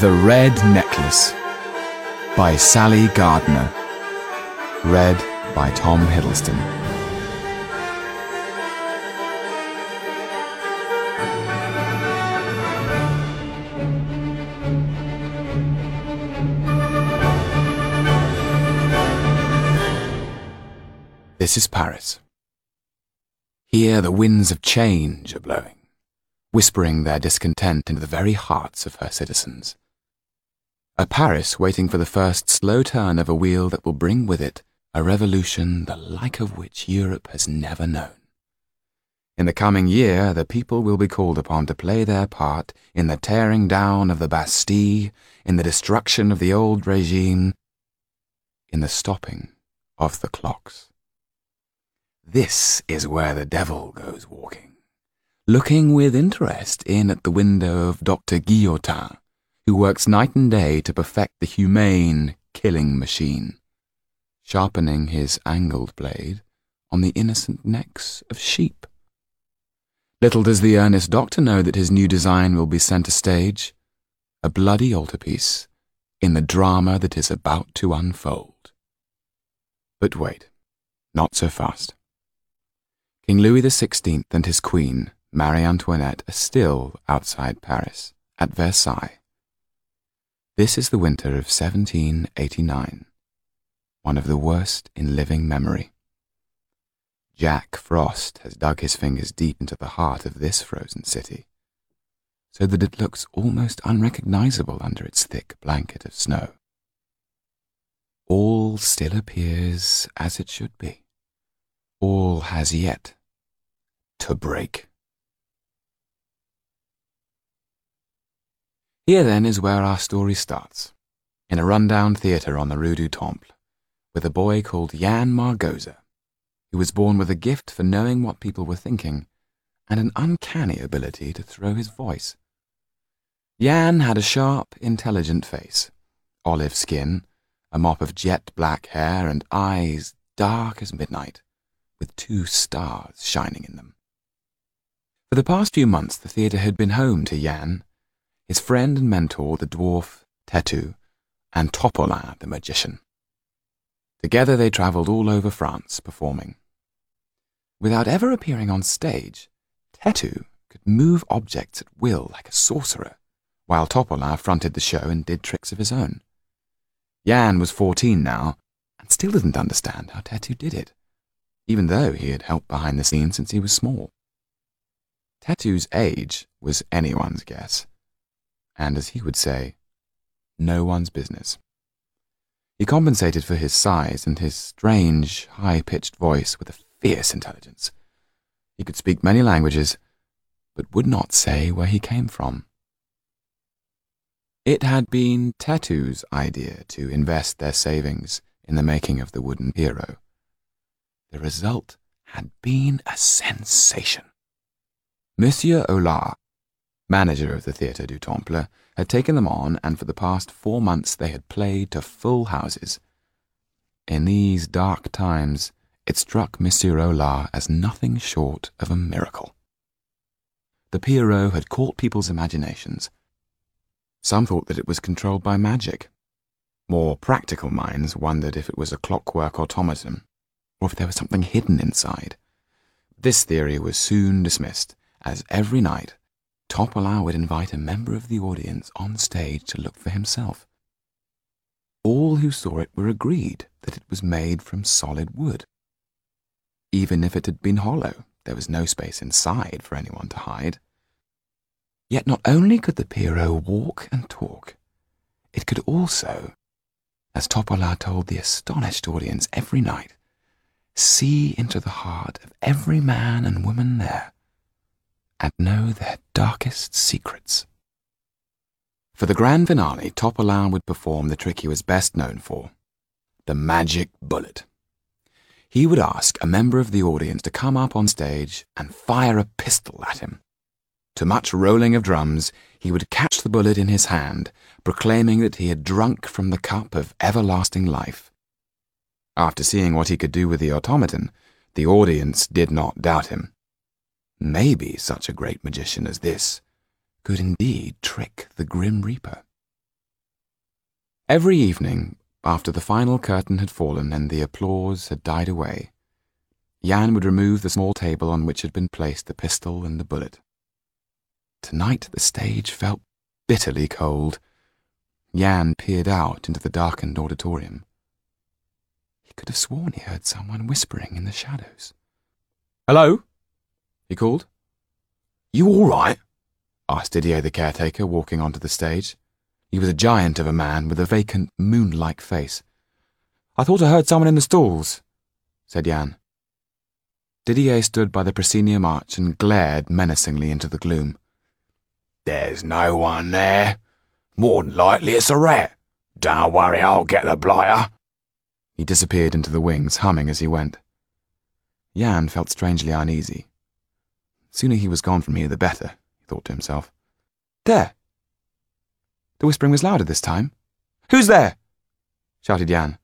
The Red Necklace by Sally Gardner. Read by Tom Hiddleston. This is Paris. Here the winds of change are blowing whispering their discontent into the very hearts of her citizens. A Paris waiting for the first slow turn of a wheel that will bring with it a revolution the like of which Europe has never known. In the coming year, the people will be called upon to play their part in the tearing down of the Bastille, in the destruction of the old regime, in the stopping of the clocks. This is where the devil goes walking looking with interest in at the window of Dr. Guillotin, who works night and day to perfect the humane killing machine, sharpening his angled blade on the innocent necks of sheep. Little does the earnest doctor know that his new design will be centre stage, a bloody altarpiece in the drama that is about to unfold. But wait, not so fast. King Louis XVI and his queen Marie Antoinette are still outside Paris, at Versailles. This is the winter of 1789, one of the worst in living memory. Jack Frost has dug his fingers deep into the heart of this frozen city, so that it looks almost unrecognizable under its thick blanket of snow. All still appears as it should be. All has yet to break. Here then is where our story starts, in a rundown theatre on the Rue du Temple, with a boy called Yann Margoza, who was born with a gift for knowing what people were thinking and an uncanny ability to throw his voice. Yann had a sharp, intelligent face, olive skin, a mop of jet black hair, and eyes dark as midnight, with two stars shining in them. For the past few months, the theatre had been home to Yann his friend and mentor, the dwarf Tetu, and Topolain, the magician. Together they travelled all over France, performing. Without ever appearing on stage, Tetu could move objects at will like a sorcerer, while Topolain fronted the show and did tricks of his own. Yann was fourteen now, and still didn't understand how Tetu did it, even though he had helped behind the scenes since he was small. Tetu's age was anyone's guess and as he would say, no one's business. He compensated for his size and his strange, high pitched voice with a fierce intelligence. He could speak many languages, but would not say where he came from. It had been Tetu's idea to invest their savings in the making of the wooden hero. The result had been a sensation. Monsieur Hollart manager of the Theatre du Temple, had taken them on, and for the past four months they had played to full houses. In these dark times, it struck Monsieur Hollart as nothing short of a miracle. The Pierrot had caught people's imaginations. Some thought that it was controlled by magic. More practical minds wondered if it was a clockwork automaton, or if there was something hidden inside. This theory was soon dismissed, as every night Topolain would invite a member of the audience on stage to look for himself. All who saw it were agreed that it was made from solid wood. Even if it had been hollow, there was no space inside for anyone to hide. Yet not only could the Pierrot walk and talk, it could also, as Topolain told the astonished audience every night, see into the heart of every man and woman there and know their darkest secrets. For the grand finale, Topolain would perform the trick he was best known for the magic bullet. He would ask a member of the audience to come up on stage and fire a pistol at him. To much rolling of drums, he would catch the bullet in his hand, proclaiming that he had drunk from the cup of everlasting life. After seeing what he could do with the automaton, the audience did not doubt him. Maybe such a great magician as this could indeed trick the Grim Reaper. Every evening, after the final curtain had fallen and the applause had died away, Yann would remove the small table on which had been placed the pistol and the bullet. Tonight the stage felt bitterly cold. Yann peered out into the darkened auditorium. He could have sworn he heard someone whispering in the shadows. Hello? He called. You all right? asked Didier the caretaker, walking onto the stage. He was a giant of a man with a vacant, moon-like face. I thought I heard someone in the stalls, said Yann. Didier stood by the proscenium arch and glared menacingly into the gloom. There's no one there. More than likely it's a rat. Don't worry, I'll get the blighter. He disappeared into the wings, humming as he went. Yann felt strangely uneasy. Sooner he was gone from here, the better, he thought to himself. There! The whispering was louder this time. Who's there? shouted Yann.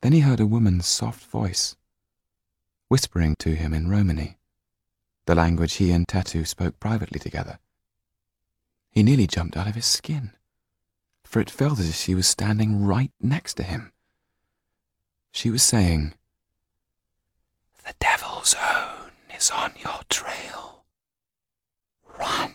Then he heard a woman's soft voice whispering to him in Romany, the language he and Tetu spoke privately together. He nearly jumped out of his skin, for it felt as if she was standing right next to him. She was saying, The devil's own is on your trail. Run!